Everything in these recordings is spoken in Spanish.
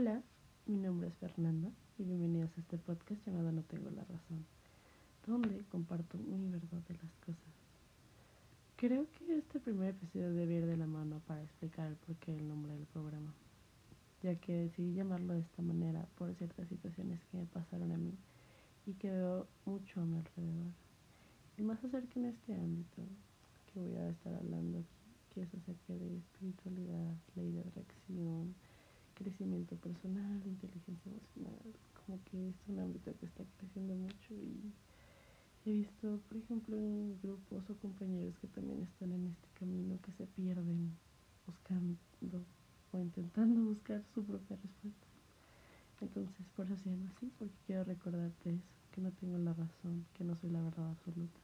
Hola, mi nombre es Fernanda y bienvenidos a este podcast llamado No Tengo la Razón, donde comparto mi verdad de las cosas. Creo que este primer episodio debe ir de la mano para explicar el porqué del nombre del programa, ya que decidí llamarlo de esta manera por ciertas situaciones que me pasaron a mí y que veo mucho a mi alrededor. Y más acerca en este ámbito que voy a estar hablando aquí, que es acerca de espiritualidad, ley de atracción, crecimiento personal, inteligencia emocional, como que es un ámbito que está creciendo mucho y he visto, por ejemplo, en grupos o compañeros que también están en este camino, que se pierden buscando o intentando buscar su propia respuesta. Entonces, por eso se llama así, porque quiero recordarte eso, que no tengo la razón, que no soy la verdad absoluta,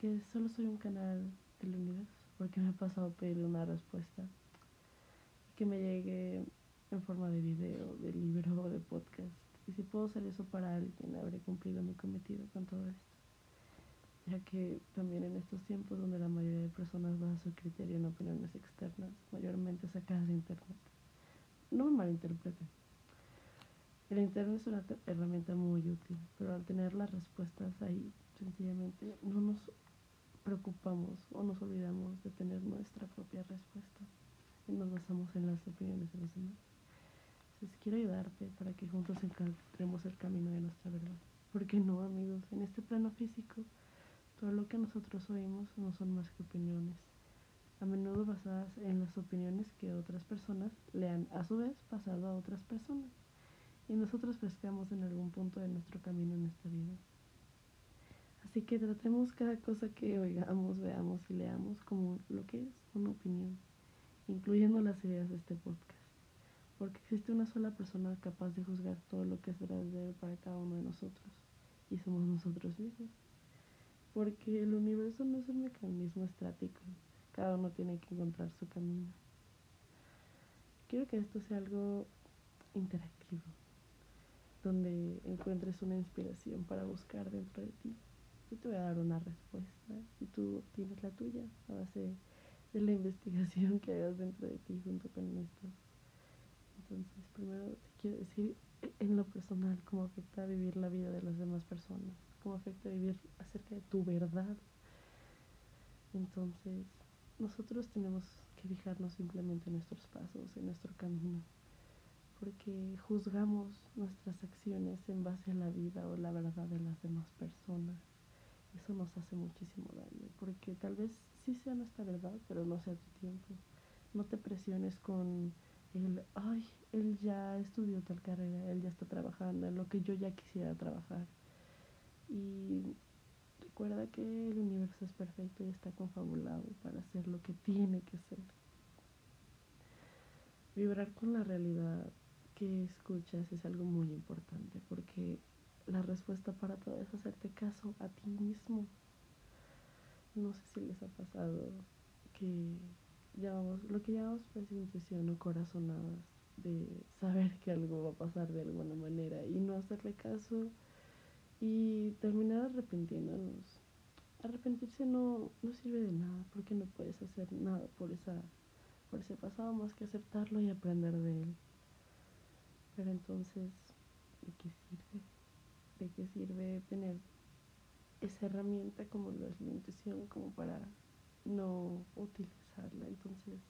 que solo soy un canal del universo, porque me ha pasado pedir una respuesta y que me llegue en forma de video, de libro o de podcast. Y si puedo hacer eso para alguien, habré cumplido mi cometido con todo esto. Ya que también en estos tiempos donde la mayoría de personas basa su criterio en opiniones externas, mayormente sacadas de internet. No me malinterpreten. El internet es una herramienta muy útil, pero al tener las respuestas ahí, sencillamente no nos preocupamos o nos olvidamos de tener nuestra propia respuesta y nos basamos en las opiniones de los demás. Entonces quiero ayudarte para que juntos encontremos el camino de nuestra verdad. Porque no, amigos, en este plano físico, todo lo que nosotros oímos no son más que opiniones, a menudo basadas en las opiniones que otras personas le han a su vez pasado a otras personas. Y nosotros pescamos en algún punto de nuestro camino en esta vida. Así que tratemos cada cosa que oigamos, veamos y leamos como lo que es una opinión, incluyendo las ideas de este podcast porque existe una sola persona capaz de juzgar todo lo que de él para cada uno de nosotros, y somos nosotros mismos. Porque el universo no es un mecanismo estático, cada uno tiene que encontrar su camino. Quiero que esto sea algo interactivo, donde encuentres una inspiración para buscar dentro de ti. Yo te voy a dar una respuesta y tú tienes la tuya a base de la investigación que hagas dentro de ti junto con esto. Entonces, primero te quiero decir en lo personal cómo afecta vivir la vida de las demás personas, cómo afecta vivir acerca de tu verdad. Entonces, nosotros tenemos que fijarnos simplemente en nuestros pasos, en nuestro camino, porque juzgamos nuestras acciones en base a la vida o la verdad de las demás personas. Eso nos hace muchísimo daño, porque tal vez sí sea nuestra verdad, pero no sea tu tiempo. No te presiones con el, ay, él ya estudió tal carrera, él ya está trabajando en lo que yo ya quisiera trabajar. Y recuerda que el universo es perfecto y está confabulado para hacer lo que tiene que ser. Vibrar con la realidad que escuchas es algo muy importante porque la respuesta para todo es hacerte caso a ti mismo. No sé si les ha pasado que llamamos, lo que llamamos pues intuición o corazonadas, de saber que algo va a pasar de alguna manera y no hacerle caso y terminar arrepintiéndonos. Arrepentirse no, no sirve de nada porque no puedes hacer nada por, esa, por ese pasado más que aceptarlo y aprender de él. Pero entonces, ¿de qué sirve? ¿De qué sirve tener esa herramienta como lo es la intuición como para no utilizarla. Entonces,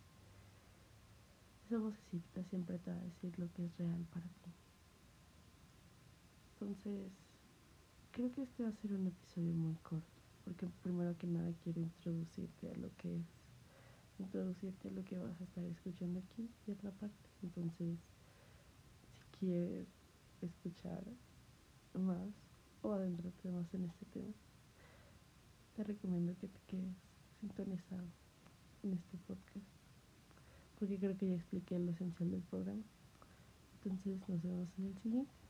esa vocecita siempre te va a decir lo que es real para ti. Entonces, creo que este va a ser un episodio muy corto, porque primero que nada quiero introducirte a lo que es, introducirte a lo que vas a estar escuchando aquí y otra parte. Entonces, si quieres escuchar más o adentrarte más en este tema, te recomiendo que te quedes sintonizado en este podcast, porque creo que ya expliqué lo esencial del programa. Entonces nos vemos en el siguiente.